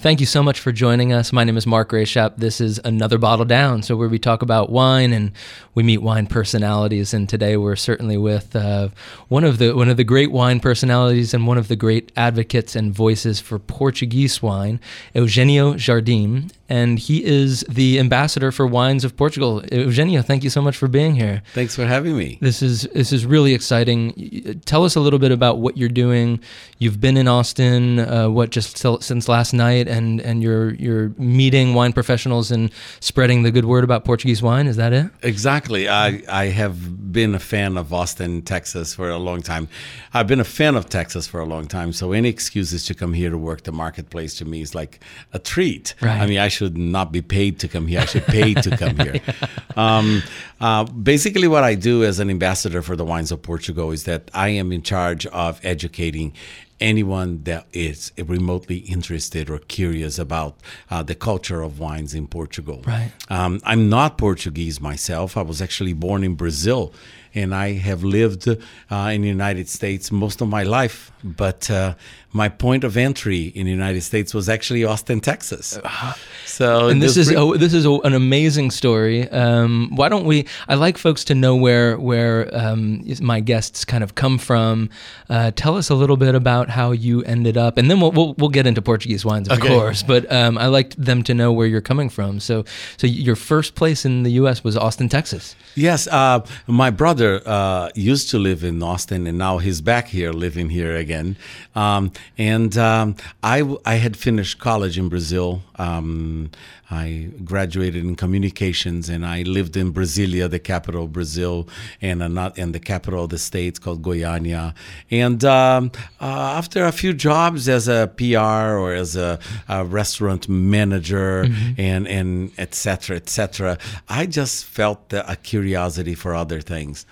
Thank you so much for joining us. My name is Mark Rayshap. This is Another Bottle Down, so where we talk about wine and we meet wine personalities. And today we're certainly with uh, one of the one of the great wine personalities and one of the great advocates and voices for Portuguese wine, Eugenio Jardim and he is the ambassador for Wines of Portugal. Eugenio, thank you so much for being here. Thanks for having me. This is this is really exciting. Tell us a little bit about what you're doing. You've been in Austin, uh, what just since last night, and and you're you're meeting wine professionals and spreading the good word about Portuguese wine. Is that it? Exactly. I I have been a fan of Austin, Texas, for a long time. I've been a fan of Texas for a long time. So any excuses to come here to work the marketplace to me is like a treat. Right. I mean, I should not be paid to come here. I should pay to come here. Um, uh, basically, what I do as an ambassador for the wines of Portugal is that I am in charge of educating anyone that is remotely interested or curious about uh, the culture of wines in Portugal. Right. Um, I'm not Portuguese myself. I was actually born in Brazil and I have lived uh, in the United States most of my life. But uh, my point of entry in the United States was actually Austin, Texas. Uh-huh. So, and this is a, this is a, an amazing story. Um, why don't we? I like folks to know where where um, my guests kind of come from. Uh, tell us a little bit about how you ended up, and then we'll we'll, we'll get into Portuguese wines, of okay. course. But um, I like them to know where you're coming from. So so your first place in the U.S. was Austin, Texas. Yes, uh, my brother uh, used to live in Austin, and now he's back here, living here again. Um, and um, I, I had finished college in Brazil. Um, I graduated in communications, and I lived in Brasilia, the capital of Brazil, and not in the capital of the states called Goiânia. And um, uh, after a few jobs as a PR or as a, a restaurant manager, mm-hmm. and and etc. etc., I just felt a curiosity for other things.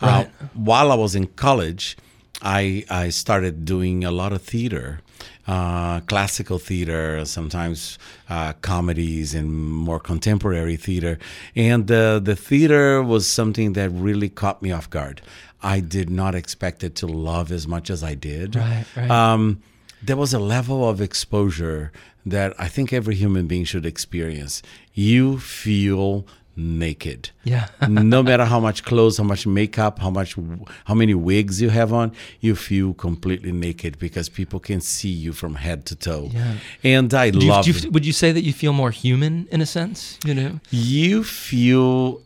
Right. Uh, while I was in college, I I started doing a lot of theater, uh, classical theater, sometimes uh, comedies and more contemporary theater, and uh, the theater was something that really caught me off guard. I did not expect it to love as much as I did. Right, right. Um, there was a level of exposure that I think every human being should experience. You feel naked. Yeah. no matter how much clothes, how much makeup, how much how many wigs you have on, you feel completely naked because people can see you from head to toe. Yeah. And I do love you, you, would you say that you feel more human in a sense, you know? You feel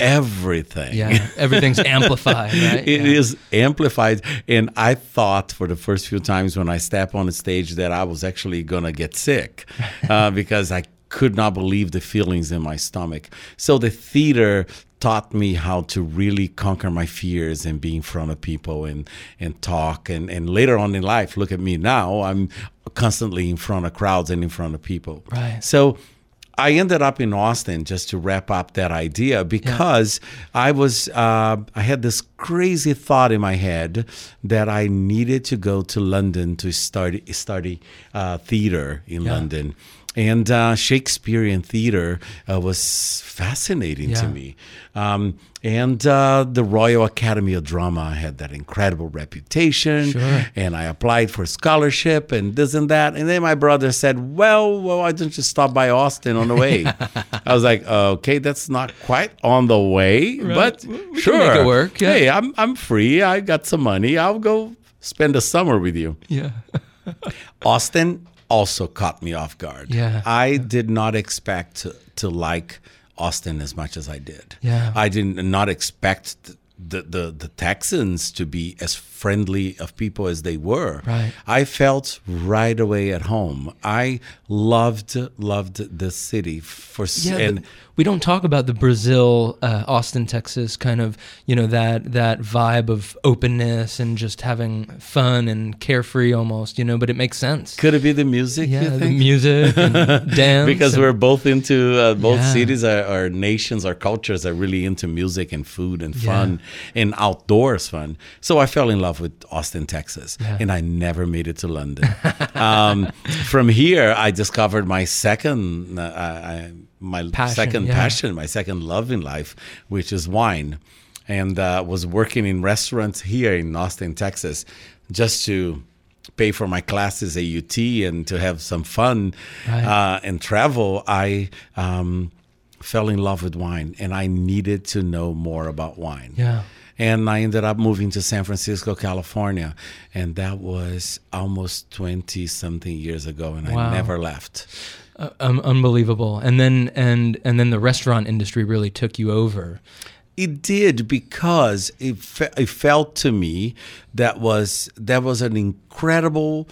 everything. Yeah, everything's amplified, right? It yeah. is amplified. And I thought for the first few times when I step on the stage that I was actually going to get sick uh, because I could not believe the feelings in my stomach. So the theater taught me how to really conquer my fears and be in front of people and and talk and and later on in life look at me now I'm constantly in front of crowds and in front of people. Right. So I ended up in Austin just to wrap up that idea because yeah. I was uh, I had this crazy thought in my head that I needed to go to London to study study uh, theater in yeah. London and uh, Shakespearean theater uh, was fascinating yeah. to me. Um, and uh, the Royal Academy of Drama had that incredible reputation. Sure. And I applied for scholarship and this and that. And then my brother said, Well, well why don't you stop by Austin on the way? I was like, Okay, that's not quite on the way, right. but we sure. make it work. Yeah. Hey, I'm, I'm free. I got some money. I'll go spend a summer with you. Yeah. Austin also caught me off guard. Yeah. I did not expect to, to like Austin as much as I did. Yeah. I did not expect the, the, the Texans to be as friendly of people as they were. Right. I felt right away at home. I loved loved the city for yeah, and we don't talk about the Brazil, uh, Austin, Texas kind of you know that that vibe of openness and just having fun and carefree almost you know. But it makes sense. Could it be the music? Yeah, the music and dance. because and, we're both into uh, both yeah. cities, our, our, nations, our cultures are really into music and food and fun yeah. and outdoors fun. So I fell in love with Austin, Texas, yeah. and I never made it to London. um, from here, I discovered my second. Uh, I, my passion, second yeah. passion, my second love in life, which is wine, and uh, was working in restaurants here in Austin, Texas, just to pay for my classes at UT and to have some fun Right. uh, and travel, I um, fell in love with wine, and I needed to know more about wine. Yeah. And I ended up moving to San Francisco, California, and that was almost twenty something years ago, and Wow. I never left. Uh, um, unbelievable. And then and and then the restaurant industry really took you over. It did because it, fe- it felt to me that was that was an incredible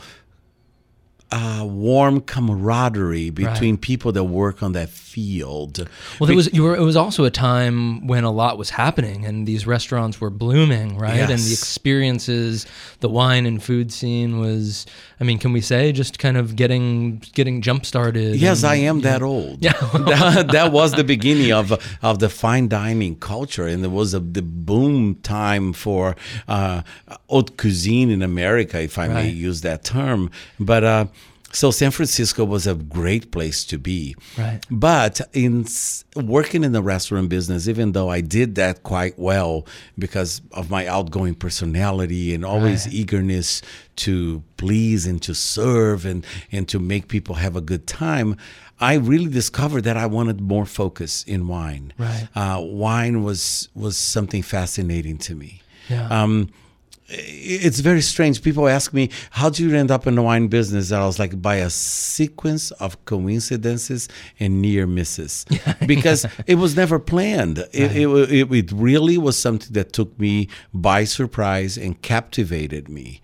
uh, warm camaraderie between people that work on that field. Well, there was you were. It was also a time when a lot was happening, and these restaurants were blooming, right? And the experiences, the wine and food scene was. I mean, can we say just kind of getting getting jump started? Yes, and- I am that old. Yeah. that, that was the beginning of of the fine dining culture, and it was a, the boom time for uh, haute cuisine in America, if I may use that term. But uh, so San Francisco was a great place to be. Right. But in working in the restaurant business, even though I did that quite well because of my outgoing personality and always Right. eagerness to please and to serve and, and to make people have a good time, I really discovered that I wanted more focus in wine. Right. Uh, wine was was something fascinating to me. Yeah. Um, it's very strange. People ask me, "How do you end up in the wine business?" And I was like, "By a sequence of coincidences and near misses, because it was never planned. It, it, it, it really was something that took me by surprise and captivated me.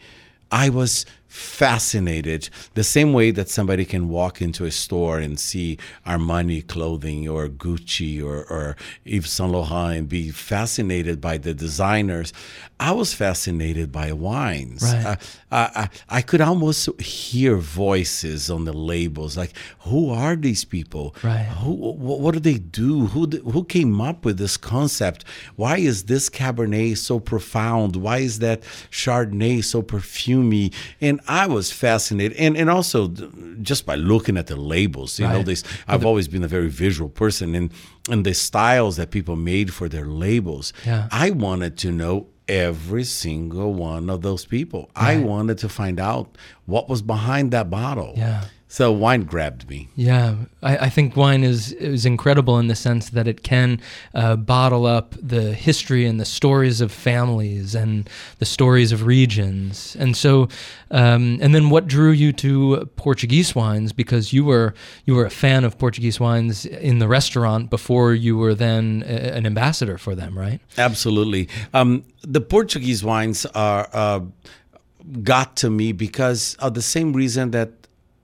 I was fascinated the same way that somebody can walk into a store and see Armani clothing or Gucci or, or Yves Saint Laurent and be fascinated by the designers. I was fascinated by wines. Right. I, I, I could almost hear voices on the labels like, who are these people? Right. Who, wh- what do they do? Who, who came up with this concept? Why is this Cabernet so profound? Why is that Chardonnay so perfumy? And I was fascinated. And, and also just by looking at the labels, you know, this, I've always been a very visual person and, and the styles that people made for their labels. Yeah. I wanted to know every single one of those people. I wanted to find out what was behind that bottle. Yeah. So wine grabbed me. Yeah, I, I think wine is is incredible in the sense that it can uh, bottle up the history and the stories of families and the stories of regions. And so, um, and then what drew you to Portuguese wines? Because you were you were a fan of Portuguese wines in the restaurant before you were then a, an ambassador for them, right? Absolutely. Um, the Portuguese wines are uh, got to me because of the same reason that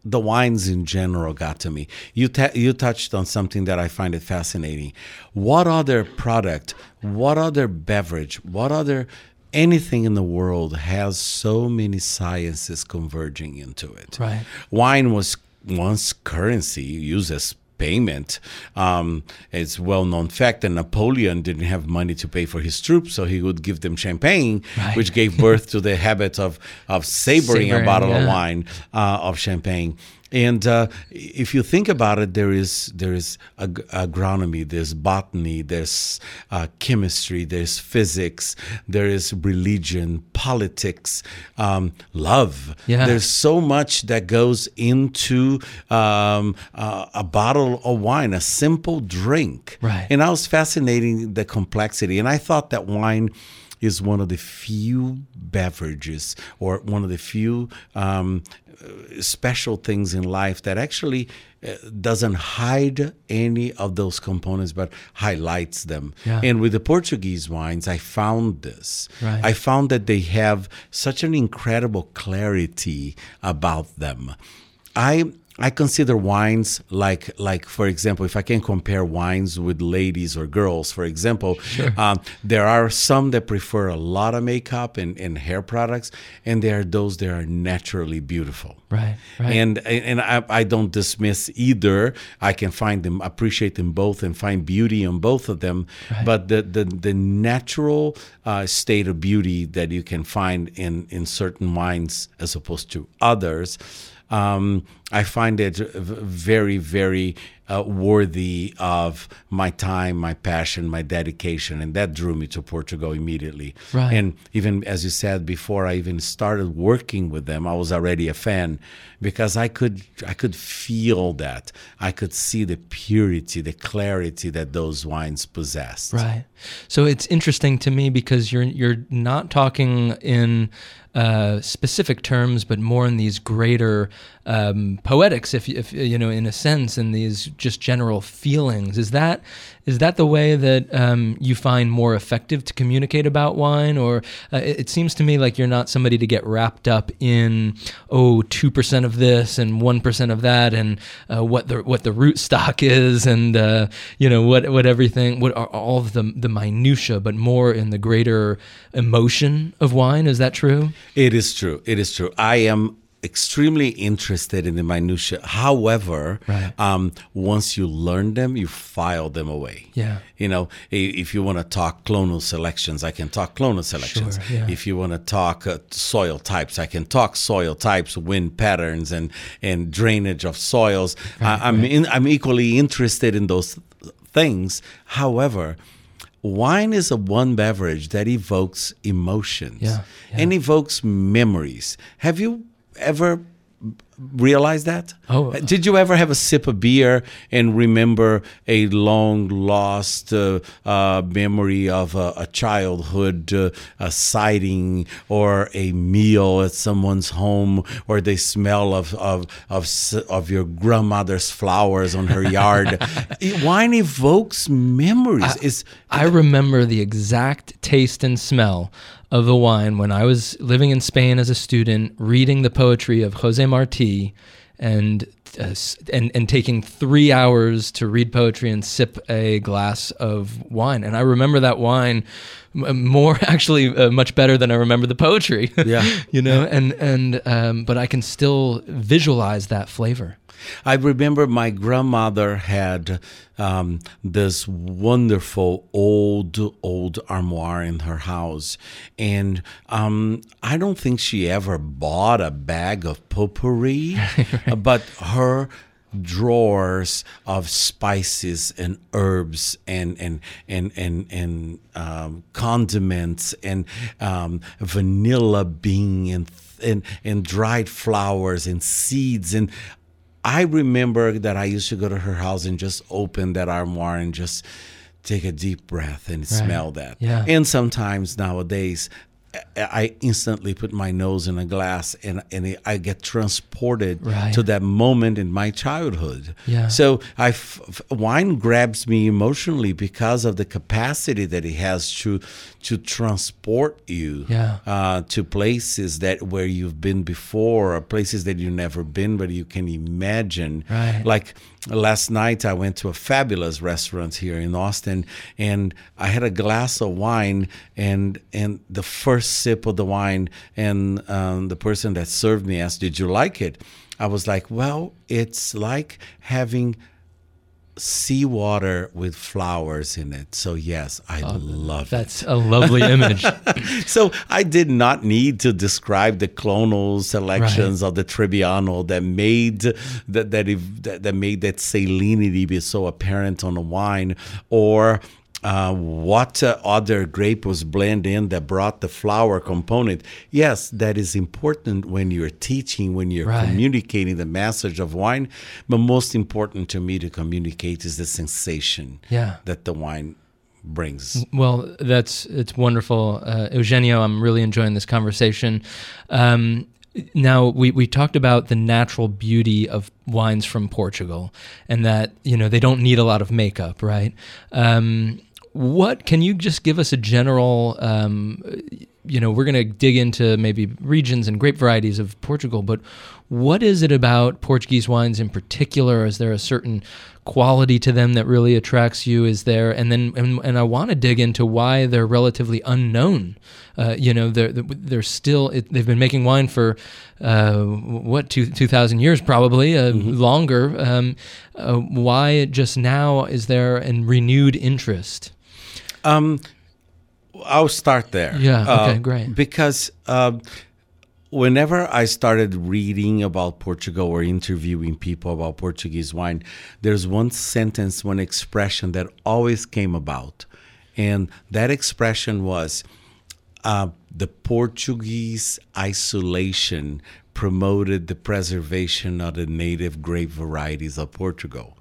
the wines in general got to me. You ta- you touched on something that I find it fascinating. What other product, what other beverage, what other anything in the world has so many sciences converging into it? Right. Wine was once currency used as payment. Um, it's well known fact that Napoleon didn't have money to pay for his troops, so he would give them champagne, Right. which gave birth to the habit of of savoring, Savoring, a bottle yeah. of wine uh, of champagne. And uh, if you think about it, there is there is ag- agronomy, there's botany, there's uh, chemistry, there's physics, there is religion, politics, um, love. Yeah. There's so much that goes into um, uh, a bottle of wine, a simple drink. Right. And I was fascinating the complexity, and I thought that wine is one of the few beverages or one of the few um, special things in life that actually uh, doesn't hide any of those components but highlights them. Yeah. And with the Portuguese wines, I found this. Right. I found that they have such an incredible clarity about them. I I consider wines like like for example, if I can compare wines with ladies or girls, for example, um, there are some that prefer a lot of makeup and, and hair products, and there are those that are naturally beautiful. Right. Right. And and I, I don't dismiss either. I can find them, appreciate them both, and find beauty in both of them. Right. But the the, the natural uh, state of beauty that you can find in in certain wines as opposed to others. Um, I find it very, very uh, worthy of my time, my passion, my dedication, and that drew me to Portugal immediately. Right. And even as you said before, I even started working with them. I was already a fan because I could I could feel that I could see the purity, the clarity that those wines possessed. Right. So it's interesting to me because you're you're not talking in uh, specific terms, but more in these greater um, poetics, if, if you know, in a sense, in these just general feelings. Is that is that the way that um, you find more effective to communicate about wine, or uh, it, it, seems to me like you're not somebody to get wrapped up in oh two percent of this and one percent of that, and uh, what the what the root stock is, and uh, you know what what everything what are all of the the minutia, but more in the greater emotion of wine. Is that true? It is true. It is true. I am extremely interested in the minutia. However, right. um, once you learn them, you file them away. Yeah. You know, if you want to talk clonal selections, I can talk clonal selections. Sure, yeah. If you want to talk uh, soil types, I can talk soil types, wind patterns, and and drainage of soils. Right, I, am right. in, I'm equally interested in those things. However wine is a one beverage that evokes emotions yeah, yeah. and evokes memories. Have you ever realized that? Oh, did you ever have a sip of beer and remember a long lost uh, uh, memory of a, a childhood uh, a sighting or a meal at someone's home or the smell of of of, of your grandmother's flowers on her yard? Wine evokes memories. I, it's, I remember the exact taste and smell of the wine when I was living in Spain as a student, reading the poetry of Jose Marti, and uh, and and taking three hours to read poetry and sip a glass of wine. And I remember that wine more actually uh, much better than I remember the poetry. Yeah, you know, and and um, but I can still visualize that flavor. I remember my grandmother had um, this wonderful old, old armoire in her house. And um, I don't think she ever bought a bag of potpourri, right. but her drawers of spices and herbs and and and and and um, condiments and um, vanilla bean and and and dried flowers and seeds and I remember that I used to go to her house and just open that armoire and just take a deep breath and right. smell that. Yeah. And sometimes nowadays, I instantly put my nose in a glass and, and I get transported right. to that moment in my childhood. Yeah. So I f- wine grabs me emotionally because of the capacity that it has to to transport you yeah. uh, to places that where you've been before or places that you've never been but you can imagine. Right. Like last night I went to a fabulous restaurant here in Austin and I had a glass of wine and and the first sip of the wine and um, the person that served me asked did you like it I was like well it's like having seawater with flowers in it. So yes, I oh, love that's it. a lovely image. so I did not need to describe the clonal selections right. of the Trebbiano that made that that, that made that salinity be so apparent on the wine, or uh, what uh, other grape was blended in that brought the flower component. Yes, that is important when you're teaching, when you're right. communicating the message of wine. But most important to me to communicate is the sensation yeah. that the wine brings. Well, that's it's wonderful, uh, Eugenio. I'm really enjoying this conversation. Um, now we, we talked about the natural beauty of wines from Portugal, and that you know they don't need a lot of makeup, right? Um, what can you just give us a general um, you know we're going to dig into maybe regions and grape varieties of portugal but what is it about portuguese wines in particular? Is there a certain quality to them that really attracts you? Is there and then and, and i want to dig into why they're relatively unknown. Uh, you know they're they're still it, they've been making wine for uh, what two, 2000 years probably uh, mm-hmm. longer. Um, uh, why just now is there a renewed interest um, I'll start there. Yeah. Okay. Uh, great. Because uh, whenever I started reading about Portugal or interviewing people about Portuguese wine, there's one sentence, one expression that always came about. And that expression was uh, the Portuguese isolation promoted the preservation of the native grape varieties of Portugal.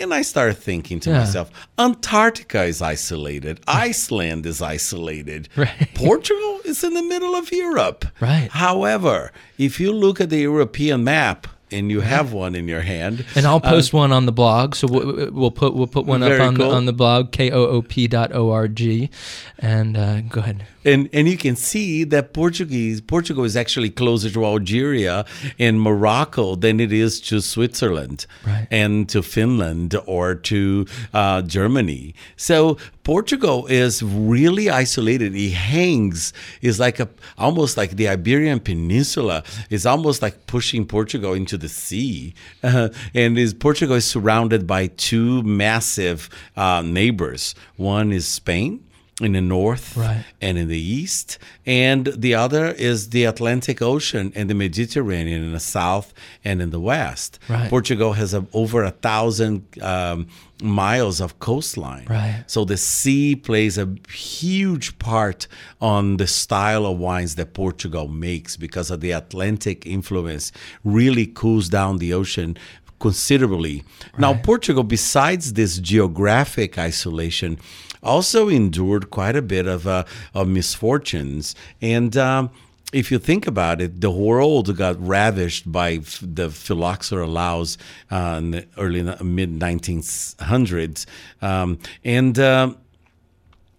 And I started thinking to Yeah. myself, Antarctica is isolated, Iceland is isolated, Right. Portugal is in the middle of Europe. Right. However, if you look at the European map, and you have one in your hand, And I'll post one on the blog. So we'll, we'll put we'll put one up on the, cool. on the blog koop.org. And uh, go ahead. and and you can see that Portuguese Portugal is actually closer to Algeria and Morocco than it is to Switzerland Right. and to Finland or to uh, Germany. So Portugal is really isolated. It hangs is like a almost like the Iberian Peninsula is almost like pushing Portugal into the sea, uh, and is Portugal is surrounded by two massive uh, neighbors. One is Spain in the north Right. and in the east, and the other is the Atlantic Ocean and the Mediterranean in the south and in the west. Right. Portugal has a, over a thousand um, miles of coastline. Right. So the sea plays a huge part on the style of wines that Portugal makes because of the Atlantic influence. Really cools down the ocean considerably. Now, Portugal, besides this geographic isolation, also endured quite a bit of, uh, of misfortunes. And um, if you think about it, the world got ravished by f- the phylloxera louse uh, in the early mid 1900s. Um, and um,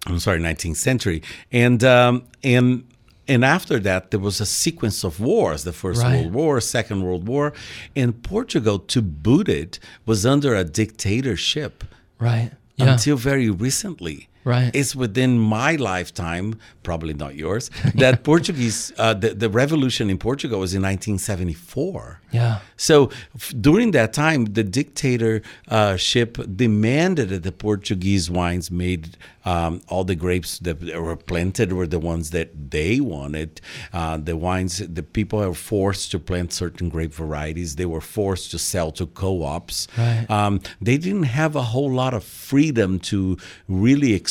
I'm sorry, 19th century, and um, and and after that there was a sequence of wars: the First Right. World War, Second World War, and Portugal, to boot it, was under a dictatorship Right. Yeah. until very recently. Right. It's within my lifetime, probably not yours, that Portuguese, uh, the, the revolution in Portugal was in 1974. yeah. So f- during that time, the dictatorship demanded that the Portuguese wines made um, all the grapes that were planted were the ones that they wanted. Uh, the wines, the people were forced to plant certain grape varieties. They were forced to sell to co-ops. Right. Um, they didn't have a whole lot of freedom to really explore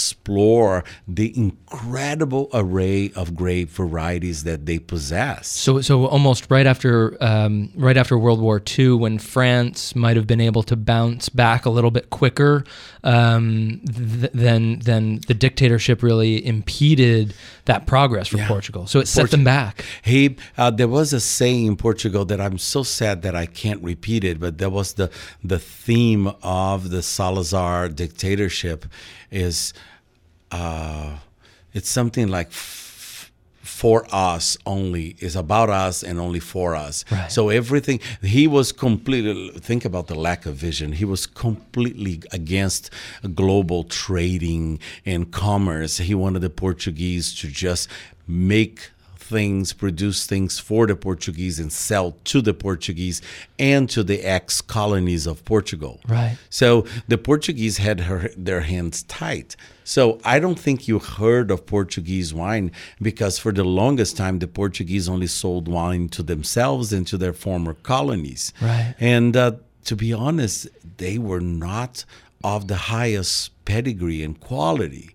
the incredible array of grape varieties that they possess. So, so almost right after, um, right after World War II, when France might have been able to bounce back a little bit quicker, um, th- than than the dictatorship really impeded that progress for Yeah. Portugal. So it set them back. Hey, uh, there was a saying in Portugal that I'm so sad that I can't repeat it, but that was the the theme of the Salazar dictatorship. Is uh, it's something like f- for us only is about us and only for us. Right. So everything he was completely think about the lack of vision. He was completely against global trading and commerce. He wanted the Portuguese to just make things, produce things for the Portuguese and sell to the Portuguese and to the ex colonies of Portugal. Right. So the Portuguese had her, their hands tight. So I don't think you heard of Portuguese wine because for the longest time the Portuguese only sold wine to themselves and to their former colonies. Right. And uh, to be honest, they were not of the highest pedigree and quality.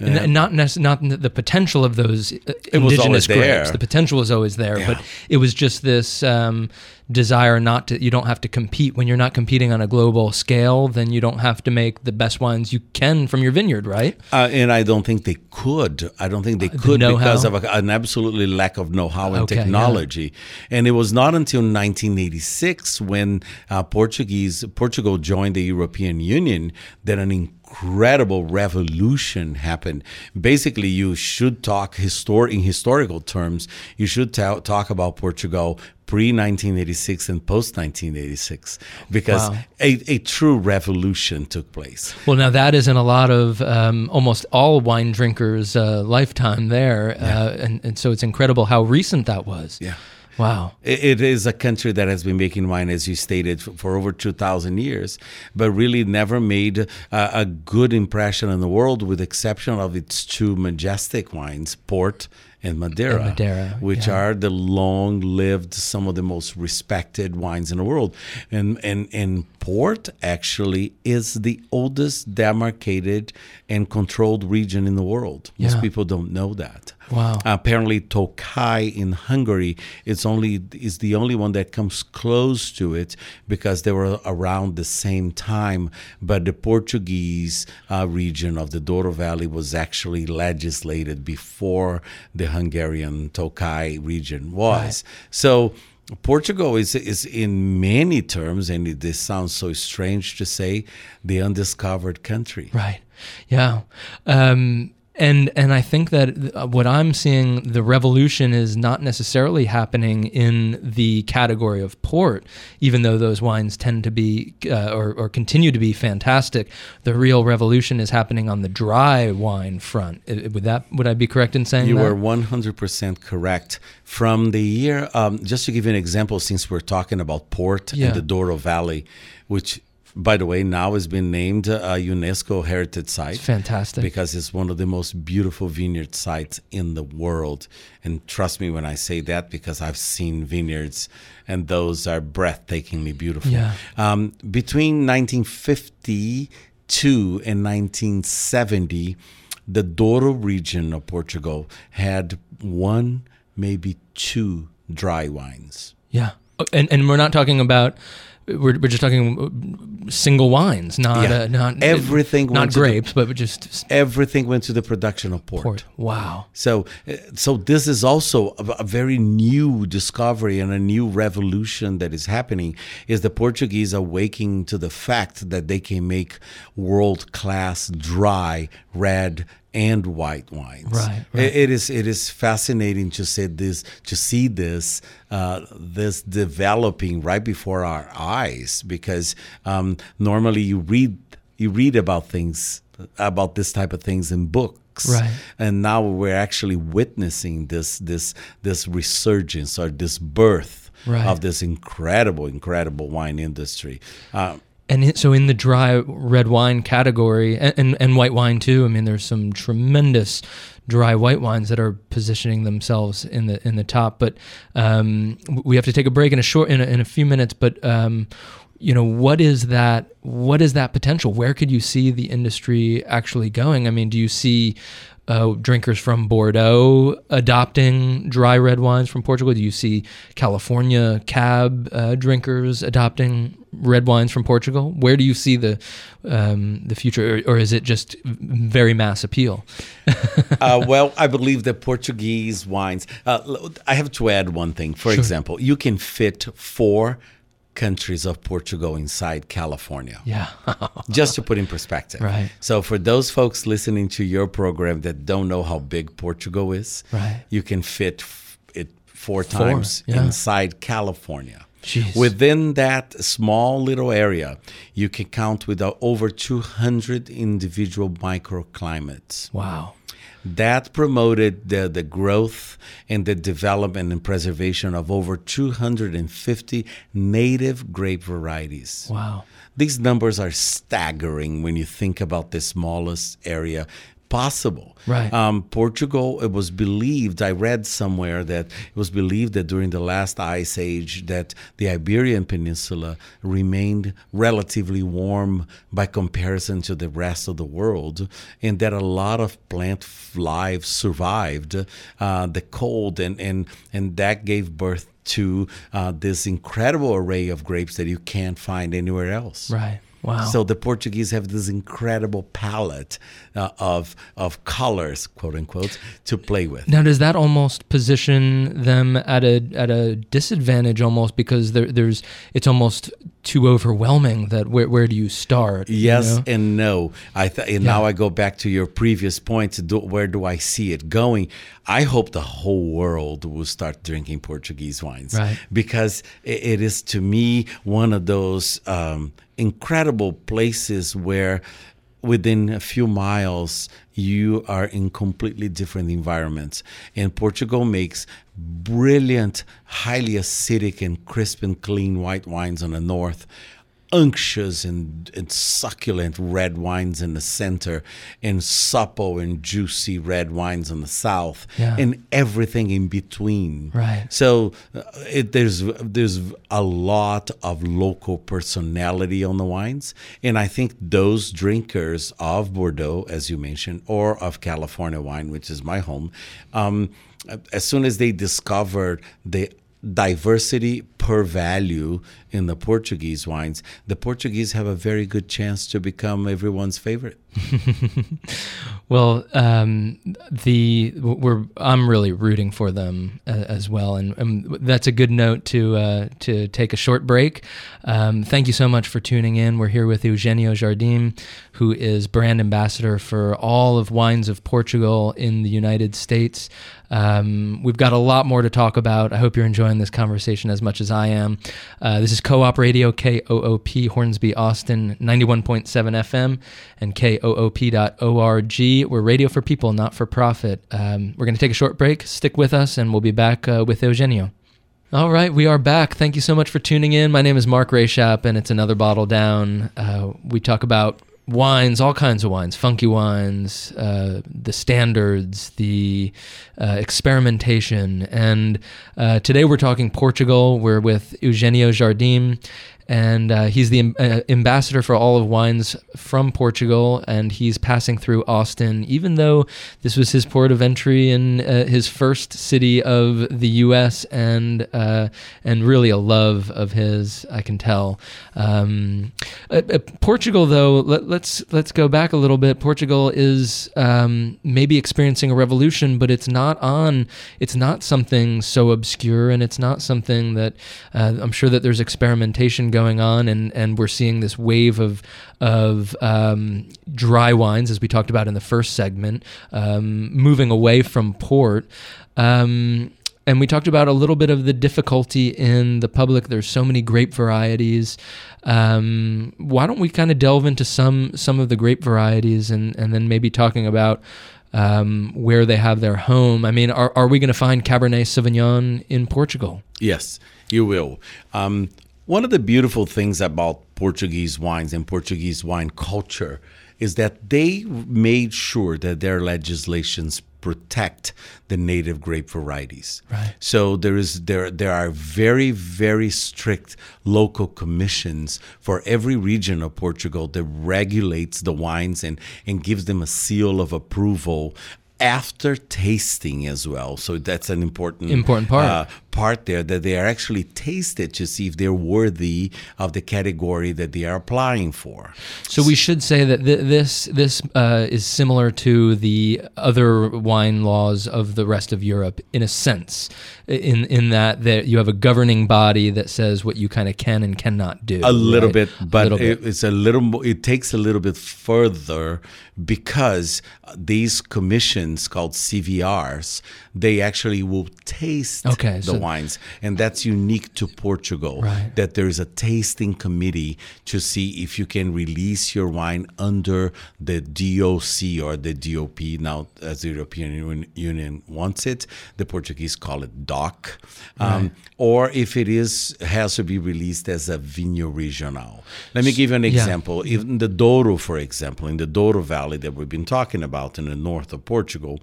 And and not nec- not the the potential of those uh, indigenous grapes. The potential was always there, but it was just this um, desire not to. You don't have to compete when you're not competing on a global scale. Then you don't have to make the best wines you can from your vineyard, right? Uh, and I don't think they could. I don't think they could know-how? because of a, an absolutely lack of know-how and Okay, yeah. technology. And it was not until 1986 when uh, Portuguese Portugal joined the European Union that an incredible revolution happened. Basically, you should talk histor- in historical terms. You should ta- talk about Portugal pre 1986 and post 1986 because Wow. a, a true revolution took place. Well, now that is in a lot of um, almost all wine drinkers' uh, lifetime there, uh, and, and so it's incredible how recent that was. Yeah. Wow. It it is a country that has been making wine, as you stated, for, for over 2,000 years, but really never made uh, a good impression in the world, with the exception of its two majestic wines, port and Madeira, And Madeira, which yeah. are the long-lived, some of the most respected wines in the world. And and and Port actually is the oldest demarcated and controlled region in the world. Most Yeah. people don't know that. Wow. Apparently, Tokai in Hungary is only is the only one that comes close to it because they were around the same time. But the Portuguese uh, region of the Douro Valley was actually legislated before the Hungarian Tokai region was. So. Portugal is is in many terms, and it, this sounds so strange to say, the undiscovered country. Right. Yeah. Um, and and I think that uh, what I'm seeing, the revolution is not necessarily happening in the category of port, even though those wines tend to be uh, or, or continue to be fantastic. The real revolution is happening on the dry wine front. Would that would I be correct in saying You that? were 100% correct. From the year, um, just to give you an example, since we're talking about port Yeah. and the Douro Valley, which, by the way, now has been named a UNESCO Heritage Site. fantastic. Because it's one of the most beautiful vineyard sites in the world. And trust me when I say that, because I've seen vineyards and those are breathtakingly beautiful. Yeah. Um, between 1952 and 1970, the Douro region of Portugal had one, maybe two dry wines. Yeah, and and we're not talking about. We're, we're just talking uh, single wines, not Yeah. uh, not Everything not went to the- grapes, but just Everything went to the production of port. Wow. So, uh, so this is also a, a very new discovery and a new revolution that is happening. Is the Portuguese awakening to the fact that they can make world class dry red and white wines. Right, right. it is it is fascinating to see this to see this uh, this developing right before our eyes because um, normally you read you read about things about this type of things in books Right. and now we're actually witnessing this this this resurgence or this birth Right. of this incredible incredible wine industry uh, And so in the dry red wine category and, and, and white wine too, I mean, there's some tremendous dry white wines that are positioning themselves in the in the top. But um, we have to take a break in a short in a, in a few minutes. But um, you know, what is that? What is that potential? Where could you see the industry actually going? I mean, do you see uh, drinkers from Bordeaux adopting dry red wines from Portugal? Do you see California cab uh, drinkers adopting red wines from Portugal? Where do you see the um, the future, or, or is it just very mass appeal? uh, well, I believe that Portuguese wines. Uh, I have to add one thing. For example, you can fit four countries of Portugal inside California. Yeah, Just to put in perspective. Right. So, for those folks listening to your program that don't know how big Portugal is, Right. you can fit it four Four, times yeah. inside California. Jeez. Within that small little area, you can count with uh, over 200 individual microclimates wow, that promoted the, the growth and the development and preservation of over 250 native grape varieties. wow, These numbers are staggering when you think about the smallest area possible. Right. Um, Portugal, it was believed, I read somewhere that it was believed that during the last ice age that the Iberian Peninsula remained relatively warm by comparison to the rest of the world and that a lot of plant life survived uh, the cold and, and, and that gave birth to uh, this incredible array of grapes that you can't find anywhere else. right, wow. So the Portuguese have this incredible palette uh, of of colors, quote unquote, to play with. Now, does that almost position them at a at a disadvantage almost because there, there's it's almost too overwhelming that where where do you start? you Yes know? and no. I th- and now I go back to your previous point. Do, where do I see it going? I hope the whole world will start drinking Portuguese wines Right. because it, it is to me one of those um, incredible places where within a few miles you are in completely different environments. And portugal makes brilliant highly acidic and crisp and clean white wines on the north unctuous and, and, succulent red wines in the center, and supple and juicy red wines in the south, Yeah. and everything in between. Right. So uh, it, there's there's a lot of local personality on the wines, and I think those drinkers of Bordeaux, as you mentioned, or of California wine, which is my home, um, as soon as they discovered the diversity per value in the Portuguese wines, the Portuguese have a very good chance to become everyone's favorite. Well, um, the we're I'm really rooting for them uh, as well, and, and that's a good note to uh, to take a short break. Um, thank you so much for tuning in. We're here with Eugenio Jardim, who is brand ambassador for all of wines of Portugal in the United States. Um, we've got a lot more to talk about. I hope you're enjoying this conversation as much as I am. Uh, this is Co-op Radio, K-O-O-P, Hornsby, Austin, 91.7 FM, and K-O-O-P.org. We're radio for people, not for profit. Um, we're going to take a short break. Stick with us, and we'll be back uh, with Eugenio. All right, we are back. Thank you so much for tuning in. My name is Mark Rayshap, and it's another bottle down. Uh, we talk about wines, all kinds of wines, funky wines, uh, the standards, the uh, experimentation. And uh, today we're talking Portugal. We're with Eugenio Jardim, and uh, he's the uh, ambassador for all of wines from Portugal, and he's passing through Austin, even though this was his port of entry and uh, his first city of the U.S. and uh, and really a love of his, I can tell. Um, uh, uh, Portugal, though, let, let's let's go back a little bit. Portugal is um, maybe experiencing a revolution, but it's not on. It's not something so obscure, and it's not something that I'm sure that there's experimentation going on, and and we're seeing this wave of of um, dry wines, as we talked about in the first segment, um, moving away from port. Um, and we talked about a little bit of the difficulty in the public. There's so many grape varieties. Um, why don't we kind of delve into some some of the grape varieties and and then maybe talking about um, where they have their home? I mean, are are we going to find Cabernet Sauvignon in Portugal? Yes, you will. Um, one of the beautiful things about Portuguese wines and Portuguese wine culture is that they made sure that their legislations protect the native grape varieties. Right. So there is there there are very very strict local commissions for every region of Portugal that regulates the wines and and gives them a seal of approval after tasting as well. So that's an important Important part. uh, part there that they are actually tasted to see if they're worthy of the category that they are applying for. So we should say that th- this this uh, is similar to the other wine laws of the rest of Europe in a sense, in in that that you have a governing body that says what you kind of can and cannot do. a little right? bit but little it, bit. it's a little mo- it takes a little bit further because these commissions called CVRs they actually will taste Okay, the so- wines and that's unique to Portugal Right. that there is a tasting committee to see if you can release your wine under the DOC or the DOP now as the European Union- wants it the Portuguese call it DOC um, or if it is has to be released as a vinho regional let me give you an yeah. example even the Douro for example in the Douro Valley that we've been talking about in the north of Portugal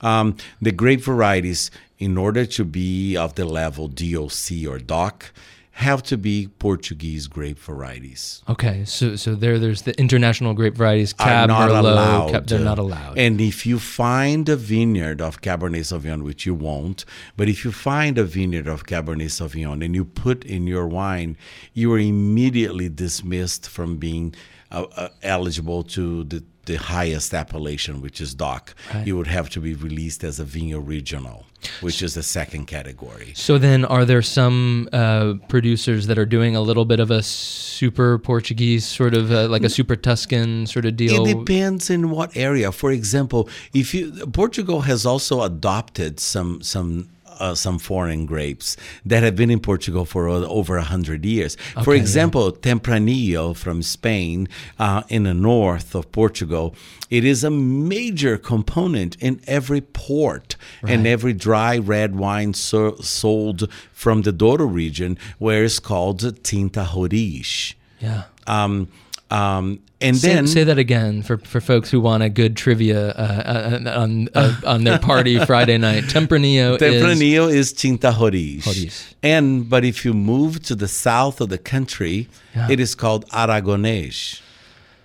um, the grape varieties in order to be of the level DOC or DOC have to be Portuguese grape varieties Okay, so so there there's the international grape varieties, are Cab, not Merlot, allowed. Cab, they're uh, not allowed. And if you find a vineyard of Cabernet Sauvignon, which you won't, but if you find a vineyard of Cabernet Sauvignon and you put in your wine, you are immediately dismissed from being uh, uh, eligible to the, the highest appellation, which is DOC. You would have to be released as a vinho regional, which is the second category. So then, are there some uh, producers that are doing a little bit of a super Portuguese sort of uh, like a super Tuscan sort of deal? It depends in what area. For example, if you Portugal has also adopted some some. Uh, some foreign grapes that have been in Portugal for over a hundred years. for Okay, yeah. example, Tempranillo from Spain, uh, in the north of Portugal, it is a major component in every port and every dry red wine so- sold from the Douro region, where it's called Tinta Roriz. Yeah. Um, um, and Say, then say that again for, for folks who want a good trivia uh, uh, on uh, on their party Friday night. Tempranillo is Tempranillo is Tinta Roriz. Roriz. And but if you move to the south of the country, Yeah. it is called Aragonês,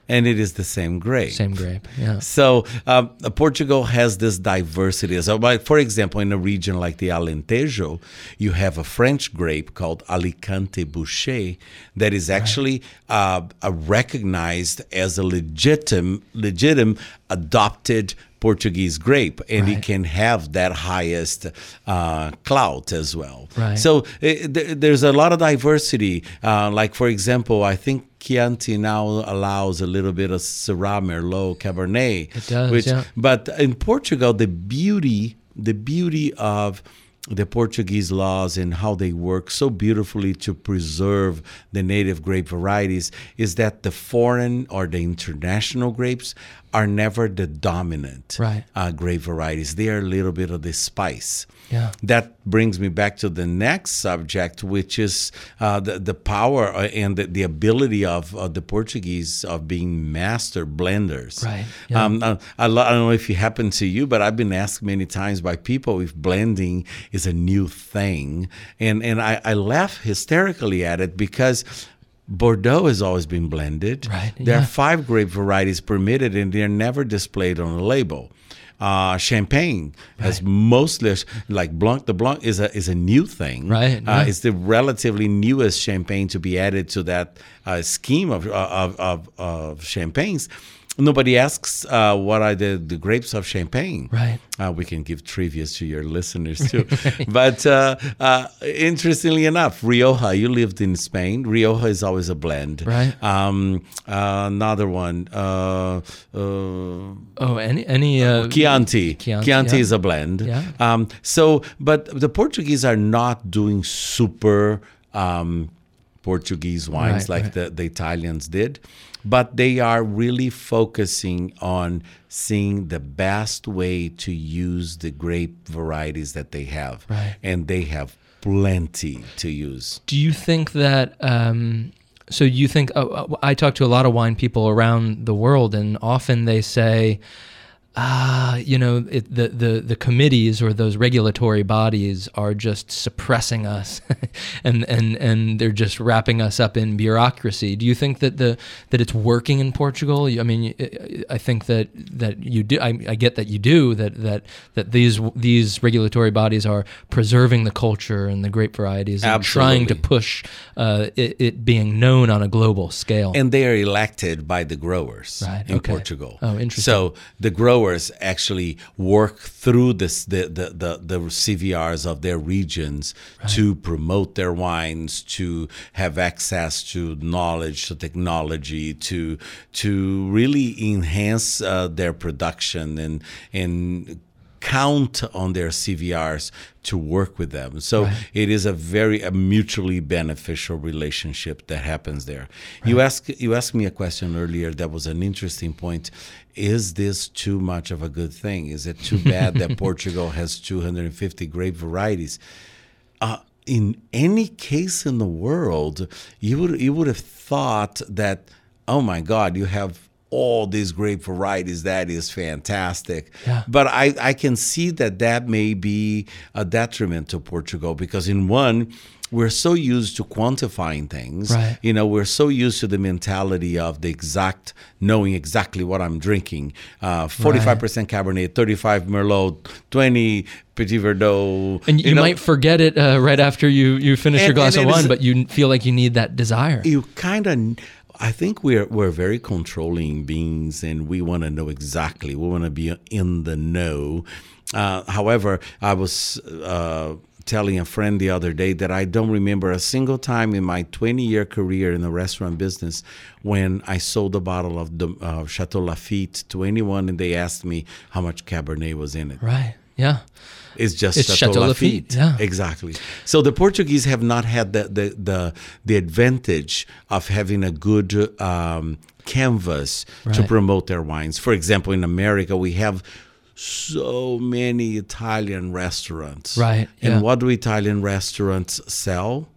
and it is the same grape. same grape. Yeah. So um, Portugal has this diversity. So, like, for example, in a region like the Alentejo, you have a French grape called Alicante Bouschet that is actually uh, uh, recognized as a legitimate, legitimate adopted Portuguese grape, and it can have that highest uh, clout as well. Right. So eh, th- there's a lot of diversity. Uh, like for example, I think Chianti now allows a little bit of Syrah, Merlot, Cabernet. It does, yeah. But in Portugal, the beauty, the beauty of the Portuguese laws and how they work so beautifully to preserve the native grape varieties is that the foreign or the international grapes are never the dominant Right. uh, grape varieties. They are a little bit of the spice. Yeah. That brings me back to the next subject, which is uh, the, the power uh, and the, the ability of uh, the Portuguese of being master blenders. Right, yeah. Um, uh, I, I don't know if it happened to you, but I've been asked many times by people if blending is a new thing. And, and I, I laugh hysterically at it because Bordeaux has always been blended. Right, There yeah. are five grape varieties permitted, and they're never displayed on a label. Uh, champagne has mostly like Blanc. The Blanc is a is a new thing. Right, Uh, yeah. It's the relatively newest champagne to be added to that uh, scheme of of, of of champagnes. Nobody asks uh, what are the, the grapes of champagne. Right. Uh, we can give trivias to your listeners too. but uh, uh, interestingly enough, Rioja, you lived in Spain. Rioja is always a blend. Right. Um, uh, another one, uh, uh, Oh, any any uh, Chianti. Chianti, Chianti yeah. is a blend. Yeah. Um, so, but the Portuguese are not doing super um, Portuguese wines Right, like right. The, the Italians did, but they are really focusing on seeing the best way to use the grape varieties that they have. Right. And they have plenty to use. Do you think that? Um, so you think? Uh, I talk to a lot of wine people around the world, and often they say, "Ah, you know, it, the the the committees or those regulatory bodies are just suppressing us, and and and they're just wrapping us up in bureaucracy." Do you think that the that it's working in Portugal? I mean, I think that that you do. I, I get that you do. That that that these these regulatory bodies are preserving the culture and the grape varieties and trying to push uh, it, it being known on a global scale. and they are elected by the growers Right, in okay. Portugal. Oh, interesting. So the growers actually work through this, the, the, the, the CVRs of their regions to promote their wines, to have access to knowledge, to technology, to to really enhance uh, their production and and count on their CVRs to work with them. So it is a very a mutually beneficial relationship that happens there. You ask you asked me a question earlier that was an interesting point. Is this too much of a good thing? Is it too bad that Portugal has 250 grape varieties? uh, in any case in the world, you would you would have thought that, oh my God, you have all these great varieties. That is fantastic. Yeah. But I, I can see that that may be a detriment to Portugal because in one, we're so used to quantifying things. Right. You know, we're so used to the mentality of the exact knowing exactly what I'm drinking. Uh, 45% Cabernet, 35 Merlot, 20 Petit Verdot. and you, know, might forget it uh, right after you, you finish your glass of it is- wine, but you feel like you need that desire. you kind of i think we're we're very controlling beings and we want to know exactly we want to be in the know uh, however i was uh, telling a friend the other day that i don't remember a single time in my 20 year career in the restaurant business when i sold a bottle of uh, chateau lafite to anyone and they asked me how much cabernet was in it Right. Yeah. it's just It's Chateau, Chateau Lafitte. Lafite, yeah. Exactly. So the Portuguese have not had the the the, the advantage of having a good um, canvas to promote their wines. For example, in America, we have so many Italian restaurants. Right, And yeah. what do Italian restaurants sell?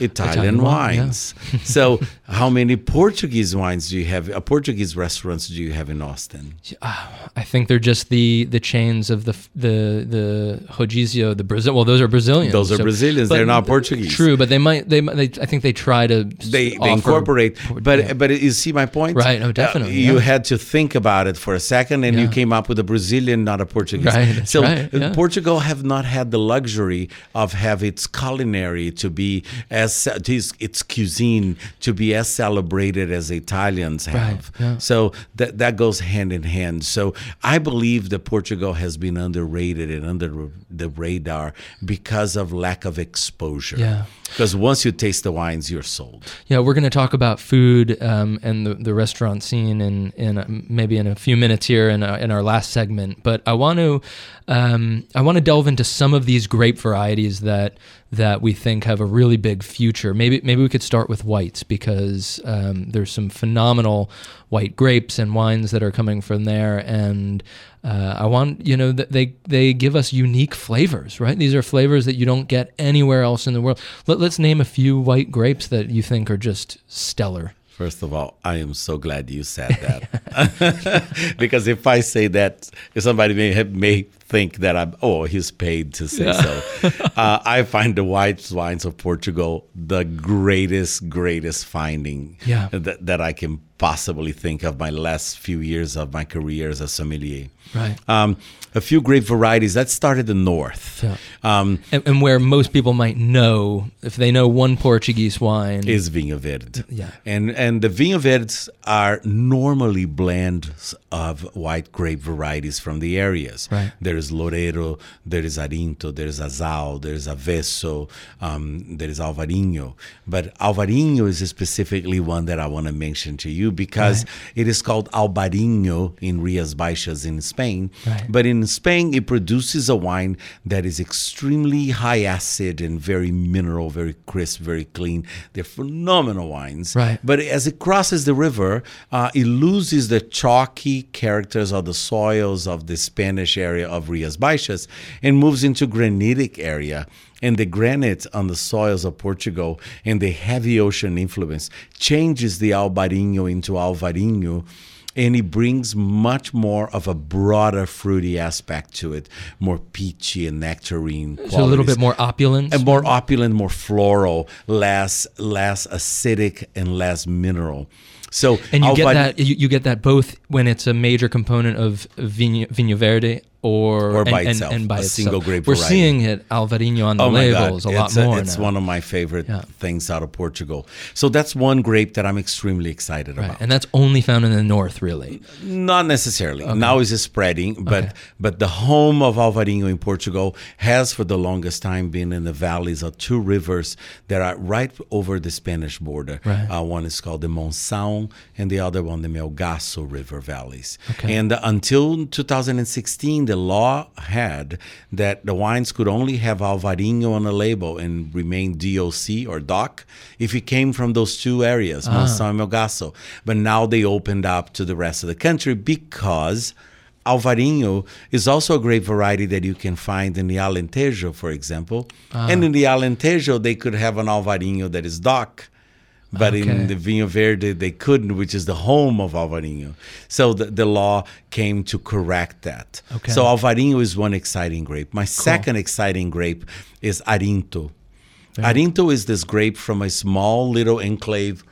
Italian, Italian wine, yeah. wines. so, how many Portuguese wines do you have? Uh, Portuguese restaurants do you have in Austin? I think they're just the the chains of the the the Rodizio, the Brazil. Well, those are Brazilians. Those are So- Brazilians. They're not Portuguese. True, but they might. They, they I think they try to. They, they incorporate, but yeah. but you see my point, Right, no, Uh, definitely, you yeah. had to think about it for a second, and you came up with a Brazilian, not a Portuguese. Right, so right, uh. Portugal have not had the luxury of have its culinary to be as its, its cuisine to be as celebrated as Italians have. yeah. So that that goes hand in hand. So I believe that Portugal has been underrated and under the radar because of lack of exposure. Yeah. Because once you taste the wines, you're sold. Yeah, we're going to talk about food um, and the, the restaurant scene in, in uh, maybe in a few minutes here in, our in our last segment. But I want to um, I want to delve into some of these grape varieties that that we think have a really big future. Maybe maybe we could start with whites because um, there's some phenomenal white grapes and wines that are coming from there, and uh, I want you know that they they give us unique flavors, right? These are flavors that you don't get anywhere else in the world. Let, let's name a few white grapes that you think are just stellar. First of all, I am so glad you said that. because if I say that, somebody may have, may think that I'm, oh, he's paid to say so. Uh, I find the white wines of Portugal the greatest, greatest finding Yeah. that, that I can possibly think of my last few years of my career as a sommelier. Right. Um, a few grape varieties. That started in the north. Yeah. Um, And, and where most people might know, if they know one Portuguese wine, is vinho verde. Yeah. And and the vinho verdes are normally blends of white grape varieties from the areas. Right. There is Loureiro, there is Arinto, there is Azal, there is Avesso, um, there is Alvarinho. But Alvarinho is specifically one that I want to mention to you because it is called Albarinho in Rias Baixas in Spain. Right. But in Spain, it produces a wine that is extremely high acid and very mineral, very crisp, very clean. They're phenomenal wines. Right. But as it crosses the river, uh, it loses the chalky characters of the soils of the Spanish area of Rias Baixas and moves into granitic area. And the granite on the soils of Portugal and the heavy ocean influence changes the Albarinho into Alvarinho and it brings much more of a broader fruity aspect to it, more peachy and nectarine. so a little bit more opulent. and more opulent, more floral, less less acidic and less mineral. So and you get that you, you get that both when it's a major component of Vinho, Vinho Verde or, Or by and, itself, and, and by a itself. single grape We're variety. seeing it Alvarinho on the Oh labels God. a lot it's more it's now. one of my favorite Yeah. things out of Portugal. So that's one grape that I'm extremely excited right. about. And that's only found in the north, really. Not necessarily. Now it's spreading, but but the home of Alvarinho in Portugal has for the longest time been in the valleys of two rivers that are right over the Spanish border. Right. Uh, one is called the Monção, and the other one the Melgaço River valleys. Okay. And until 2016, the law had that the wines could only have Alvarinho on the label and remain DOC or DOC if it came from those two areas, uh-huh. Monção and Melgaço. But now they opened up to the rest of the country because Alvarinho is also a great variety that you can find in the Alentejo, for example. Uh-huh. And in the Alentejo, they could have an Alvarinho that is DOC. But Okay. in the Vinho Verde, they couldn't, which is the home of Alvarinho. So the, the law came to correct that. Okay. So Alvarinho is one exciting grape. My second exciting grape is Arinto. Arinto is this grape from a small little enclave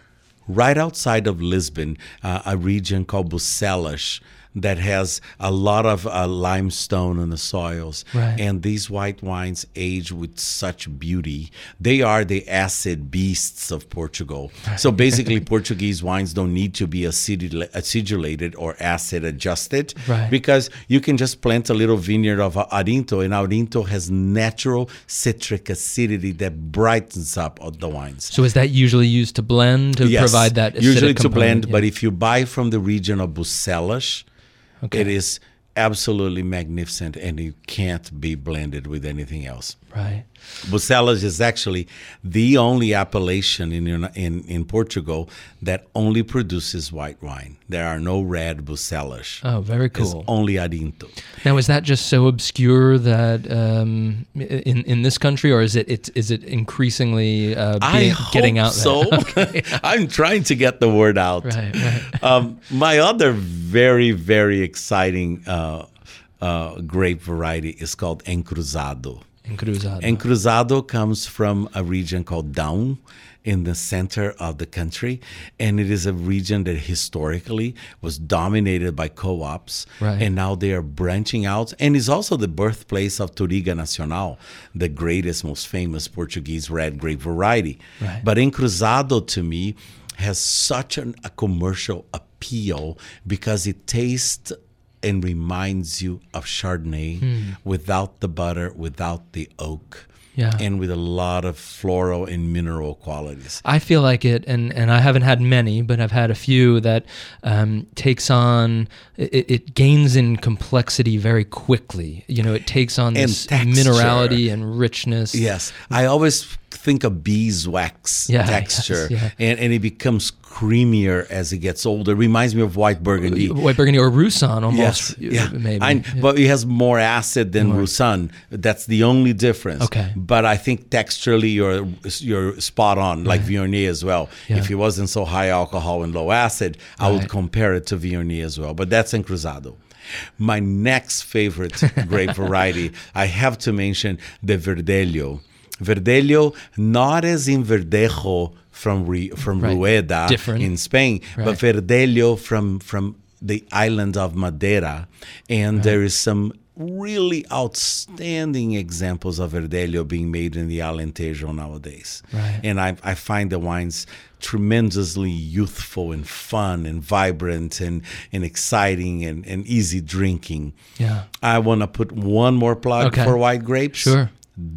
right outside of Lisbon, uh, a region called Bucelas that has a lot of uh, limestone in the soils. Right. And these white wines age with such beauty. They are the acid beasts of Portugal. So basically, Portuguese wines don't need to be acidula- acidulated or acid adjusted Right. because you can just plant a little vineyard of Arinto, and Arinto has natural citric acidity that brightens up the wines. So is that usually used to blend to Yes, provide that usually to component? blend, Yeah. but if you buy from the region of Bucelas, Okay. it is absolutely magnificent, and it can't be blended with anything else. Right. Bucelas is actually the only appellation in, in in Portugal that only produces white wine. There are no red Bucelas. Oh, very It's cool. only Arinto. Now, is that just so obscure that um, in in this country, or is it, it is it increasingly uh, I being, hope getting out so. there? I'm trying to get the word out. Right, right. Um, my other very very exciting uh, uh, grape variety is called Encruzado. Encruzado. Encruzado comes from a region called Dão in the center of the country. And it is a region that historically was dominated by co ops. Right. And now they are branching out. And is also the birthplace of Touriga Nacional, the greatest, most famous Portuguese red grape variety. Right. But Encruzado to me has such an, a commercial appeal because it tastes and reminds you of Chardonnay without the butter, without the oak, Yeah. and with a lot of floral and mineral qualities. I feel like it, and, and I haven't had many, but I've had a few that um, takes on, it, it gains in complexity very quickly. You know, it takes on And this texture. minerality and richness. Yes, I always think of beeswax Yeah, texture, yes, yeah. and, and it becomes creamier as it gets older. Reminds me of white burgundy. Uh, white Burgundy or Roussanne almost. Yes, yeah, Maybe. I- Yeah. but it has more acid than Roussanne. That's the only difference. Okay. but I think texturally you're you're spot on, like Viognier as well. Yeah. If it wasn't so high alcohol and low acid, I would compare it to Viognier as well. But that's Encruzado. My next favorite grape variety, I have to mention the Verdelho. Verdelho, not as in Verdejo from Re, from Right. Rueda Different. in Spain, but Right. Verdelho from from the island of Madeira, and there is some really outstanding examples of Verdelho being made in the Alentejo nowadays. Right. And I, I find the wines tremendously youthful and fun and vibrant and, and exciting and, and easy drinking. Yeah. I want to put one more plug Okay. for white grapes. Sure.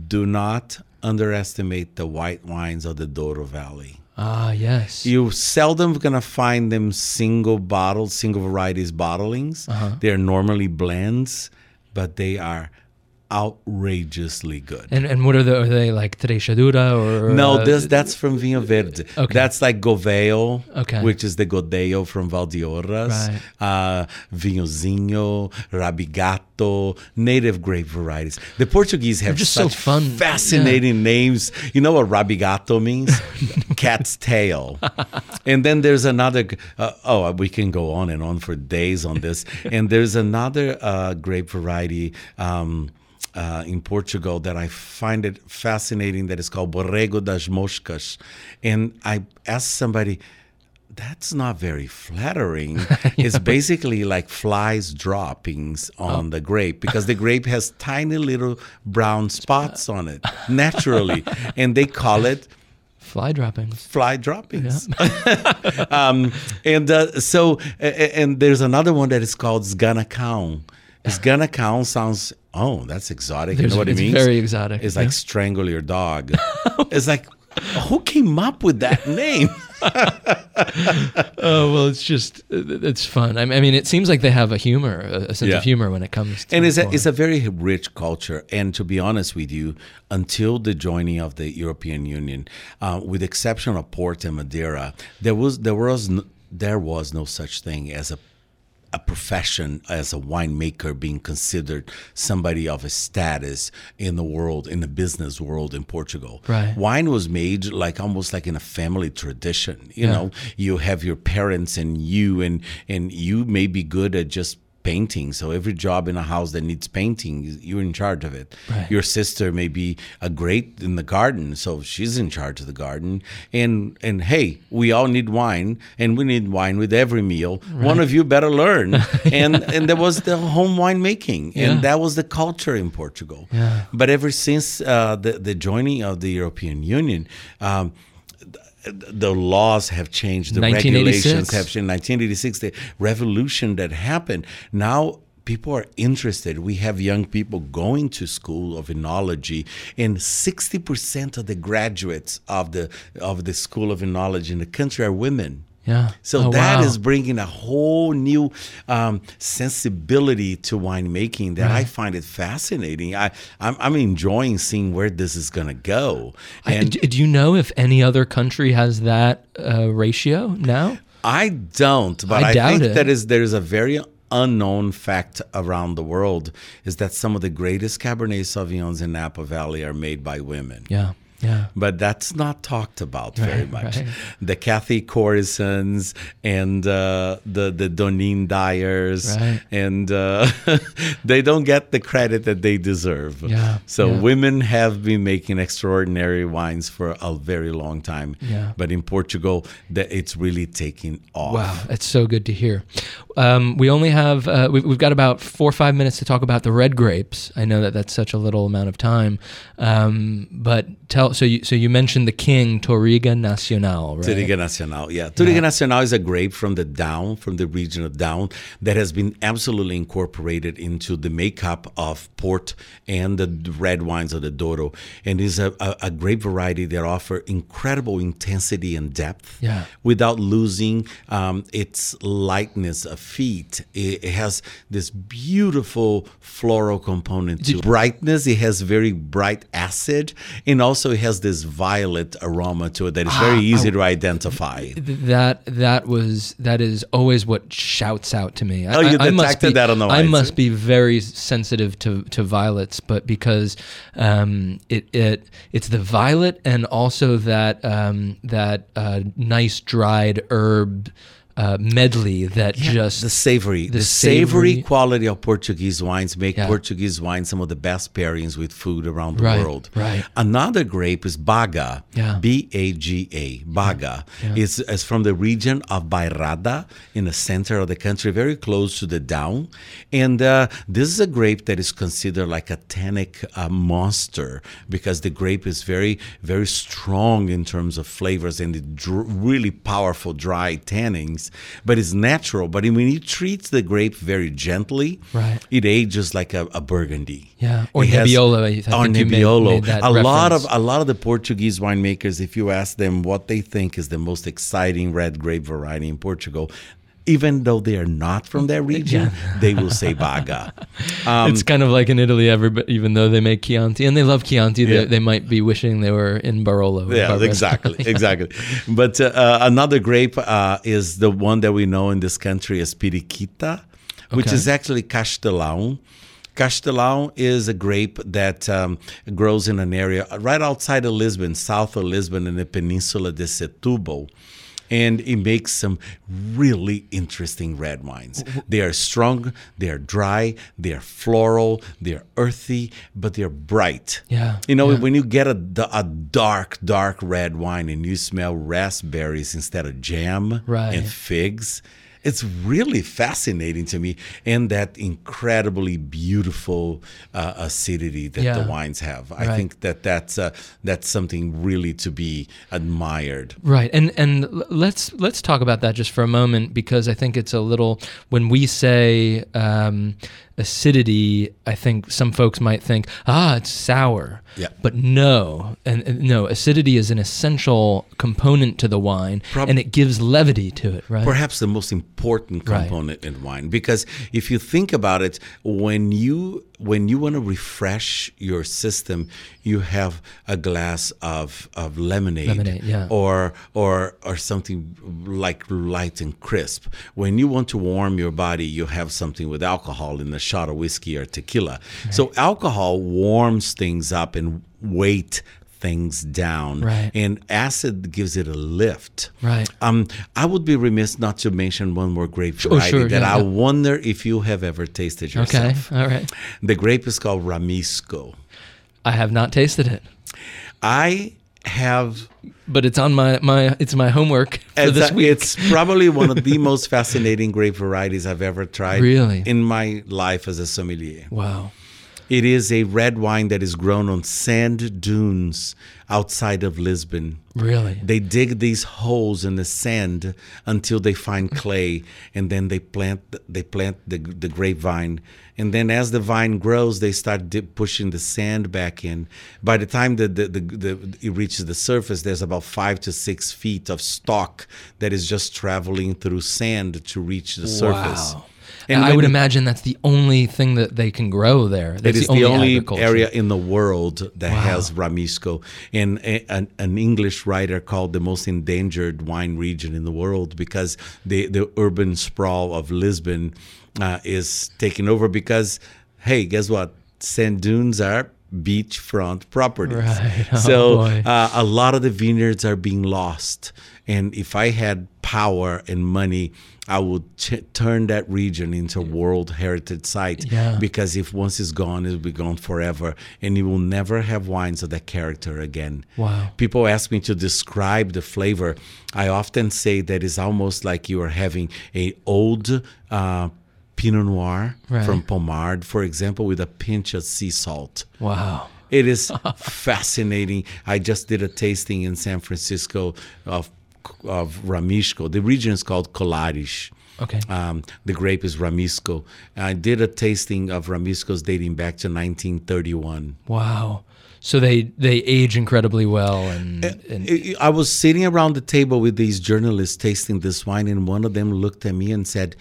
Do not underestimate the white wines of the Douro Valley. Ah, yes. You seldom gonna find them single bottled, single varieties bottlings. Uh-huh. They're normally blends, but they are outrageously good. and and what are the are they like Trajadura or no, uh, this that's from Vinho Verde. Okay. That's like Gouveio, Okay. which is the Godello from Valdeorras. Right. Uh, Viosinho, Rabigato, native grape varieties. The Portuguese have just so such fun. fascinating names. You know what Rabigato means? Cat's tail. and then there's another. Uh, oh, we can go on and on for days on this. and there's another uh, grape variety. Um, uh, in Portugal that I find it fascinating that is called Borrado das Moscas. And I asked somebody, that's not very flattering. It's basically like flies droppings on the grape because the grape has tiny little brown spots on it naturally. and they call it fly droppings. fly droppings. um, and uh, so, and there's another one that is called Esgana Cão. Sganacão sounds, oh, that's exotic. you know what it it's means? very exotic, It's yeah. like strangle your dog. it's like, who came up with that name? Oh well, it's just it's fun. I mean, it seems like they have a humor, a a sense Yeah. of humor when it comes. to and it's a, it's a very rich culture. And to be honest with you, until the joining of the European Union, uh, with the exception of Port and Madeira, there was there was no, there was no such thing as a a profession as a winemaker being considered somebody of a status in the world in the business world in Portugal. Right. Wine was made like almost like in a family tradition. You Yeah. know, you have your parents and you and and you may be good at just painting. So every job in a house that needs painting you're in charge of it. Right. your sister may be a great in the garden so she's in charge of the garden. And and hey we all need wine and we need wine with every meal. One of you better learn. And and there was the home winemaking and Yeah. that was the culture in portugal. Yeah. but ever since uh, the, the joining of the european union um, the laws have changed, the 1986. regulations have changed. 1986, the revolution that happened. Now people are interested. We have young people going to school of enology, and 60% of the graduates of the of the school of enology in the country are women. Yeah. So Oh, that is wow. bringing a whole new um, sensibility to winemaking that I find it fascinating. I I'm, I'm enjoying seeing where this is going to go. And d- do you know if any other country has that uh, ratio now? I don't, but I I, think it. that is there is a very unknown fact around the world is that some of the greatest Cabernet Sauvignons in Napa Valley are made by women. Yeah. Yeah. But that's not talked about very much. right. The Cathy Corisons and uh, the the Dawnine Dyers, Right. and uh, they don't get the credit that they deserve. Yeah, So yeah. women have been making extraordinary wines for a very long time. Yeah. But in Portugal, that it's really taking off. Wow, it's so good to hear. Um, we only have uh, we've, we've got about four or five minutes to talk about the red grapes. I know that that's such a little amount of time, um, but tell so you so you mentioned the king Touriga Nacional, right? Touriga Nacional, yeah. Touriga Nacional is a grape from the Dão, from the region of Dão, that has been absolutely incorporated into the makeup of port and the red wines of the Douro, and is a, a, a grape variety that offer incredible intensity and depth, Yeah. without losing um, its lightness of feet. It, it has this beautiful floral component to brightness. It has very bright acid, and also it has this violet aroma to it that is Ah, very easy to identify. That that was that is always what shouts out to me. I- Oh, you I, I must detected be, that on the I wines, must be very sensitive to, to violets, but because um, it it it's the violet and also that um, that uh, nice dried herb uh, medley that just the savory, the, savory- savory, quality of Portuguese wines make Yeah. Portuguese wine some of the best pairings with food around the Right, world. right. Another grape is Baga, Yeah. B A G A, Baga. It's, it's from the region of Bairrada in the center of the country, very close to the Dão. And uh, this is a grape that is considered like a tannic uh, monster because the grape is very, very strong in terms of flavors and the dr- really powerful dry tannins, but it's natural. But when you treat the grape very gently, Right. it ages like a, a burgundy. Yeah, or It Nebbiolo, I think or made- Nebbiolo. made that a lot of a lot of the Portuguese winemakers, if you ask them what they think is the most exciting red grape variety in Portugal, even though they are not from that region, they will say Baga. Um, it's kind of like in Italy, everybody, even though they make Chianti and they love Chianti, Yeah. they, they might be wishing they were in Barolo. yeah, exactly, exactly. But uh, uh, another grape uh, is the one that we know in this country as Periquita, which Okay. is actually Castelão. Castelão is a grape that um, grows in an area right outside of Lisbon, south of Lisbon, in the peninsula de Setúbal. And it makes some really interesting red wines. They are strong, they are dry, they are floral, they are earthy, but they're bright. Yeah, You know, yeah. when you get a, a dark, dark red wine and you smell raspberries instead of jam Right. and figs, it's really fascinating to me. And that incredibly beautiful uh, acidity that Yeah. the wines have. I Right. think that that's, uh, that's something really to be admired. Right, and and let's let's talk about that just for a moment because I think it's a little when we say um, acidity, I think some folks might think, ah, it's sour. Yeah. But no, and, and no, acidity is an essential component to the wine, Prob- and it gives levity to it. Right. perhaps the most important Right. component in wine because if you think about it when you when you want to refresh your system you have a glass of, of lemonade, Lemonade, yeah. or or or something like light and crisp when you want to warm your body you have something with alcohol in a shot of whiskey or tequila so alcohol warms things up and weight things down Right. and acid gives it a lift Right. um, I would be remiss not to mention one more grape variety sure, that yeah, I yeah. wonder if you have ever tasted yourself Okay. All right. The grape is called Ramisco. I have not tasted it, I have. but it's on my my it's my homework for this week. it's probably one of the most fascinating grape varieties I've ever tried Really? in my life as a sommelier. wow. It is a red wine that is grown on sand dunes outside of Lisbon. Really? They dig these holes in the sand until they find clay, and then they plant they plant the the grapevine. And then as the vine grows, they start dip, pushing the sand back in. By the time that the, the, the, it reaches the surface, there's about five to six feet of stalk that is just traveling through sand to reach the surface. Wow. And I would imagine that's the only thing that they can grow there. That's It is the only, agriculture. area in the world that has Ramisco. And a, an, an English writer called the most endangered wine region in the world because the, the urban sprawl of Lisbon uh, is taking over because, hey, guess what? Sand dunes are beachfront properties. Right. Oh, so uh, a lot of the vineyards are being lost. And if I had power and money, I would ch- turn that region into a World Heritage Site Yeah. because if once it's gone, it'll be gone forever, and you will never have wines of that character again. Wow. People ask me to describe the flavor. I often say that it's almost like you are having a old uh, Pinot Noir Right. from Pommard, for example, with a pinch of sea salt. Wow. It is fascinating. I just did a tasting in San Francisco of of Ramisco. The region is called Colares. Okay. Um, the grape is Ramisco. I did a tasting of Ramiscos dating back to 1931. Wow. So they they age incredibly well and, and I- I was sitting around the table with these journalists tasting this wine, and one of them looked at me and said,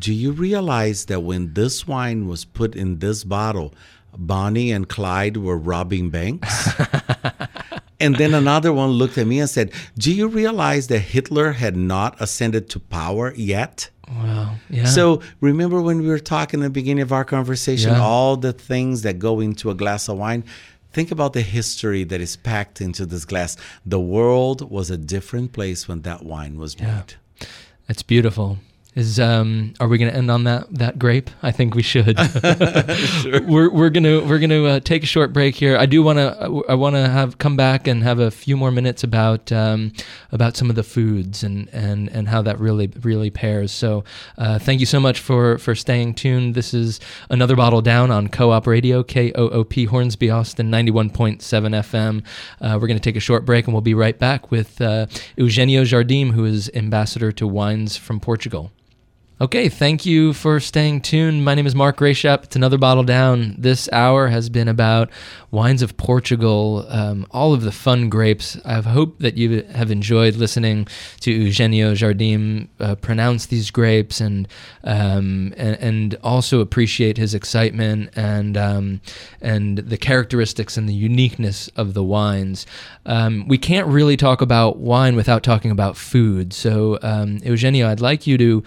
Do you realize that when this wine was put in this bottle, Bonnie and Clyde were robbing banks? and then another one looked at me and said, Do you realize that Hitler had not ascended to power yet? wow. Yeah. So remember when we were talking at the beginning of our conversation, Yeah. all the things that go into a glass of wine. Think about the history that is packed into this glass. The world was a different place when that wine was made. That's beautiful. Is um are we going to end on that that grape? I think we should. We're we're going to we're to uh, take a short break here. I do want to I want to have come back and have a few more minutes about um about some of the foods and and and how that really really pairs. So, uh, thank you so much for for staying tuned. This is another bottle down on Co-op Radio K O O P Hornsby Austin 91.7 FM. Uh, we're going to take a short break and we'll be right back with uh, Eugenio Jardim who is ambassador to Wines from Portugal. Okay, thank you for staying tuned. My name is Mark Rashap. It's another bottle down. This hour has been about wines of Portugal, um, all of the fun grapes. I hope that you have enjoyed listening to Eugenio Jardim uh, pronounce these grapes and, um, and and also appreciate his excitement and um, and the characteristics and the uniqueness of the wines. Um, we can't really talk about wine without talking about food. So, um, Eugenio, I'd like you to,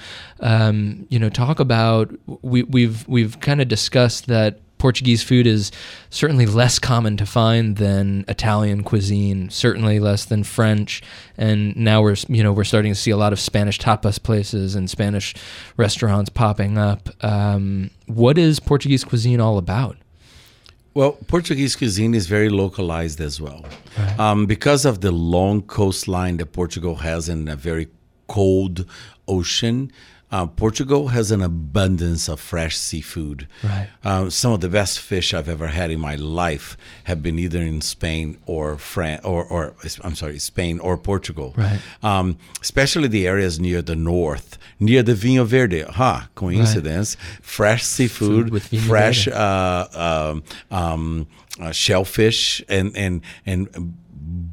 um, you know, talk about. We, we've we've kind of discussed that Portuguese food is certainly less common to find than Italian cuisine. Certainly less than French, and now we're you know we're starting to see a lot of Spanish tapas places and Spanish restaurants popping up. Um, what is Portuguese cuisine all about? Well, Portuguese cuisine is very localized as well. Um, because of the long coastline that Portugal has and a very cold ocean, uh, Portugal has an abundance of fresh seafood. Right. Uh, some of the best fish I've ever had in my life have been either in Spain or France, or, or I'm sorry, Spain or Portugal. Right. Um, especially the areas near the north, near the Vinho Verde. Ha, coincidence. Fresh seafood, with fresh uh, um, um, uh, shellfish, and and and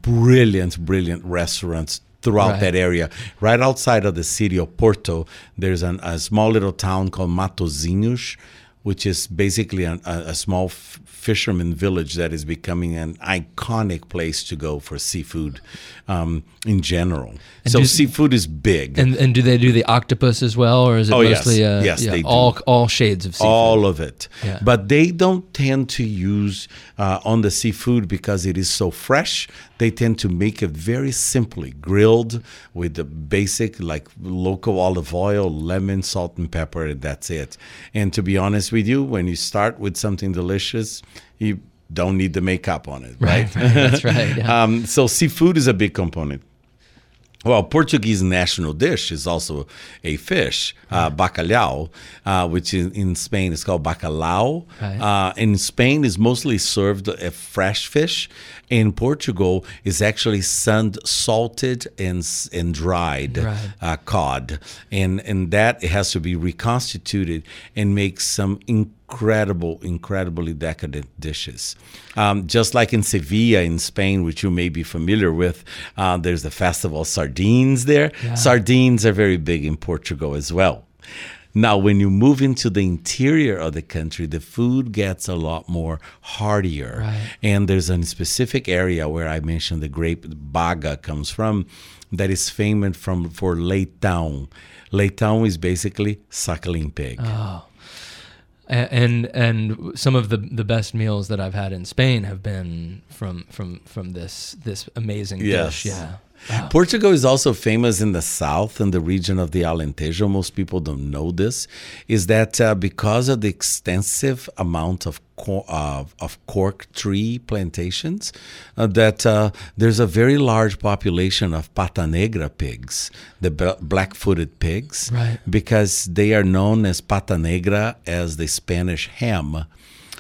brilliant, brilliant restaurants throughout Right. that area. Right outside of the city of Porto, there's an, a small little town called Matosinhos, which is basically a, a small f- fisherman village that is becoming an iconic place to go for seafood um, in general. so do- seafood is big. And and do they do the octopus as well, or is it Oh, yes. mostly uh, Yes, yeah, they do. all all shades of seafood? all of it. Yeah. But they don't tend to use uh, on the seafood because it is so fresh. They tend to make it very simply grilled with the basic like local olive oil, lemon, salt, and pepper, and that's it. And to be honest with you, when you start with something delicious, you don't need the makeup on it, right? Right, that's right, yeah. um, so seafood is a big component. Well, Portuguese national dish is also a fish, uh, bacalhau, uh, which in, in Spain is called bacalao. Right. Uh, in Spain, is mostly served a fresh fish. In Portugal, is actually sun salted and and dried Right. uh, cod, and and that it has to be reconstituted and make some incredible, incredibly decadent dishes. Um, just like in Sevilla in Spain, which you may be familiar with, uh, there's the festival of sardines there. Yeah. Sardines are very big in Portugal as well. Now, when you move into the interior of the country, the food gets a lot more heartier. Right. And there's a specific area where I mentioned the grape baga comes from that is famous from for leitão. Leitão is basically suckling pig. Oh. And and some of the the best meals that I've had in Spain have been from from from this this amazing Yes. dish. Yeah. Wow. Portugal is also famous in the south, in the region of the Alentejo. Most people don't know this. Is that uh, because of the extensive amount of cor- uh, of cork tree plantations, uh, that uh, there's a very large population of pata negra pigs, the b- black-footed pigs, Right. because they are known as pata negra as the Spanish ham.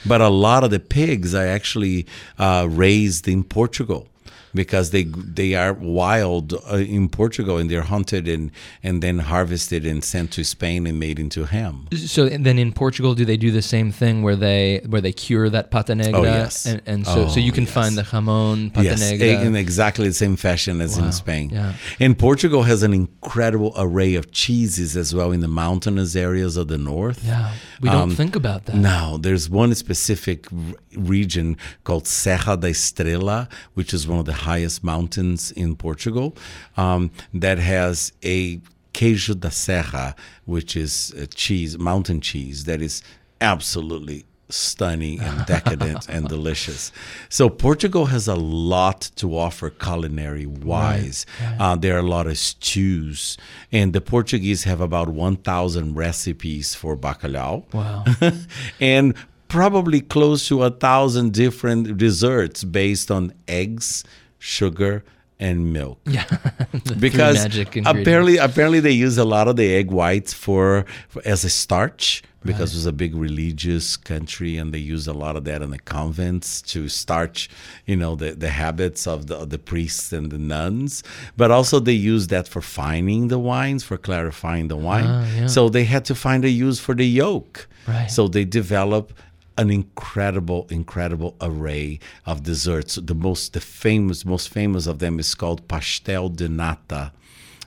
But a lot of the pigs are actually uh, raised in Portugal because they they are wild uh, in Portugal and they're hunted and and then harvested and sent to Spain and made into ham. So then in Portugal, do they do the same thing where they where they cure that pata negra? Oh, yes. And, and so so Oh, you can yes. find the jamon pata yes, negra. in exactly the same fashion as Wow, in Spain. yeah. And Portugal has an incredible array of cheeses as well in the mountainous areas of the north. yeah, we don't Um, think about that. No, there's one specific r- region called Serra da Estrela, which is one of the highest mountains in Portugal, um, that has a queijo da serra, which is a cheese, mountain cheese, that is absolutely stunning and decadent and delicious. So Portugal has a lot to offer culinary wise. Uh, there are a lot of stews, and the Portuguese have about 1,000 recipes for bacalhau Wow. and probably close to a thousand different desserts based on eggs, sugar, and milk. yeah. Because magic apparently, apparently they use a lot of the egg whites for, for as a starch because it was a big religious country and they used a lot of that in the convents to starch, you know, the, the habits of the, of the priests and the nuns. But also they used that for fining the wines, for clarifying the wine. Ah, yeah. So they had to find a use for the yolk. Right. So they develop an incredible, incredible array of desserts. The most, the famous, most famous of them is called pastel de nata,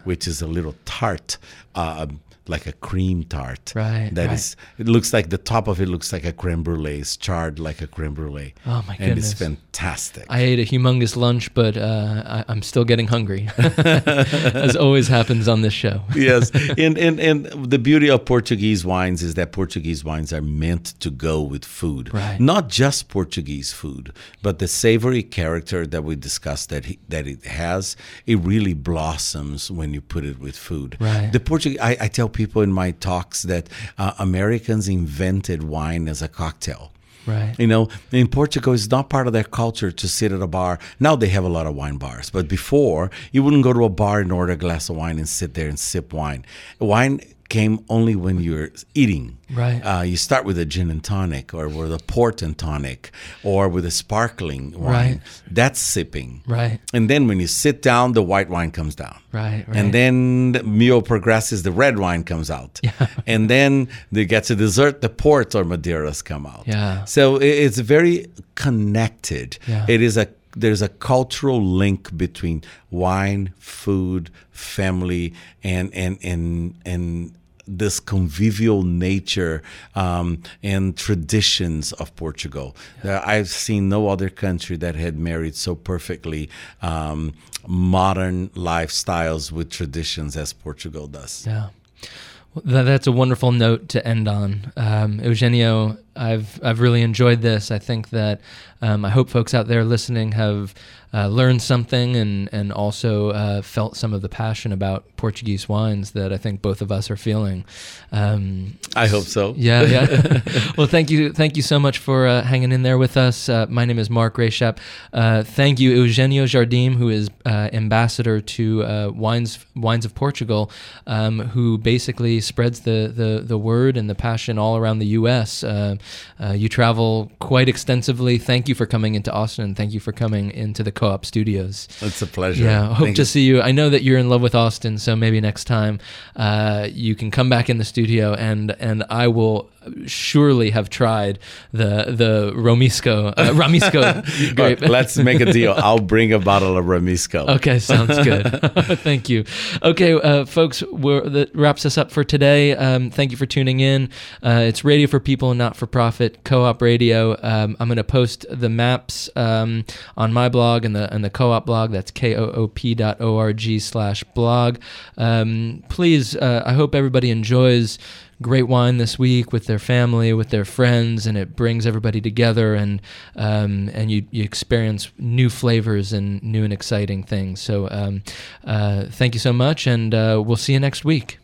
which is a little tart, uh, like a cream tart. Right, That right. is- It looks like the top of it looks like a creme brulee. It's charred like a creme brulee. Oh, my And it's fantastic. I ate a humongous lunch, but uh, I, I'm still getting hungry, as always happens on this show. yes, and, and and the beauty of Portuguese wines is that Portuguese wines are meant to go with food, Right. not just Portuguese food, but the savory character that we discussed that he, that it has. It really blossoms when you put it with food. Right. The Portuguese, I, I tell people in my talks that uh, Americans invented wine as a cocktail. Right. You know, in Portugal, it's not part of their culture to sit at a bar. Now they have a lot of wine bars, but before, you wouldn't go to a bar and order a glass of wine and sit there and sip wine. Wine came only when you're eating. Right. Uh, you start with a gin and tonic, or with a port and tonic, or with a sparkling wine. Right. That's sipping. Right. And then when you sit down, the white wine comes down. Right. Right. And then the meal progresses, the red wine comes out. Yeah. and then they get to dessert, the port or Madeiras come out. Yeah. So it's very connected. Yeah. It is a there's a cultural link between wine, food, family, and and and and this convivial nature um, and traditions of Portugal. Uh, I've seen no other country that had married so perfectly um, modern lifestyles with traditions as Portugal does. Yeah. Well, that's a wonderful note to end on. Um, Eugenio, I've I've really enjoyed this. I think that um, I hope folks out there listening have uh, learned something and and also uh, felt some of the passion about Portuguese wines that I think both of us are feeling. Um, I hope so. Yeah, yeah. well, thank you, thank you so much for uh, hanging in there with us. Uh, my name is Mark Rashap. Uh, thank you, Eugenio Jardim, who is uh, ambassador to Wines Wines of Portugal, um, who basically spreads the, the the word and the passion all around the U.S. you travel quite extensively. Thank you for coming into Austin. Thank you for coming into the Co-op Studios. It's a pleasure. Yeah, hope to see you. I know that you're in love with Austin, so maybe next time uh, you can come back in the studio and and I will surely have tried the the Romisco uh, Ramisco grape. let's make a deal. I'll bring a bottle of Ramisco. Okay, sounds good. thank you. Okay, uh, folks, that wraps us up for today. Um, thank you for tuning in. Uh, it's Radio for People, and not for profit, co-op radio. Um, I'm going to post the maps um, on my blog and the and the co-op blog. That's koop.org slash blog. Um, please, uh, I hope everybody enjoys great wine this week with their family, with their friends, and it brings everybody together, and um, and you, you experience new flavors and new and exciting things. So um, uh, thank you so much, and uh, we'll see you next week.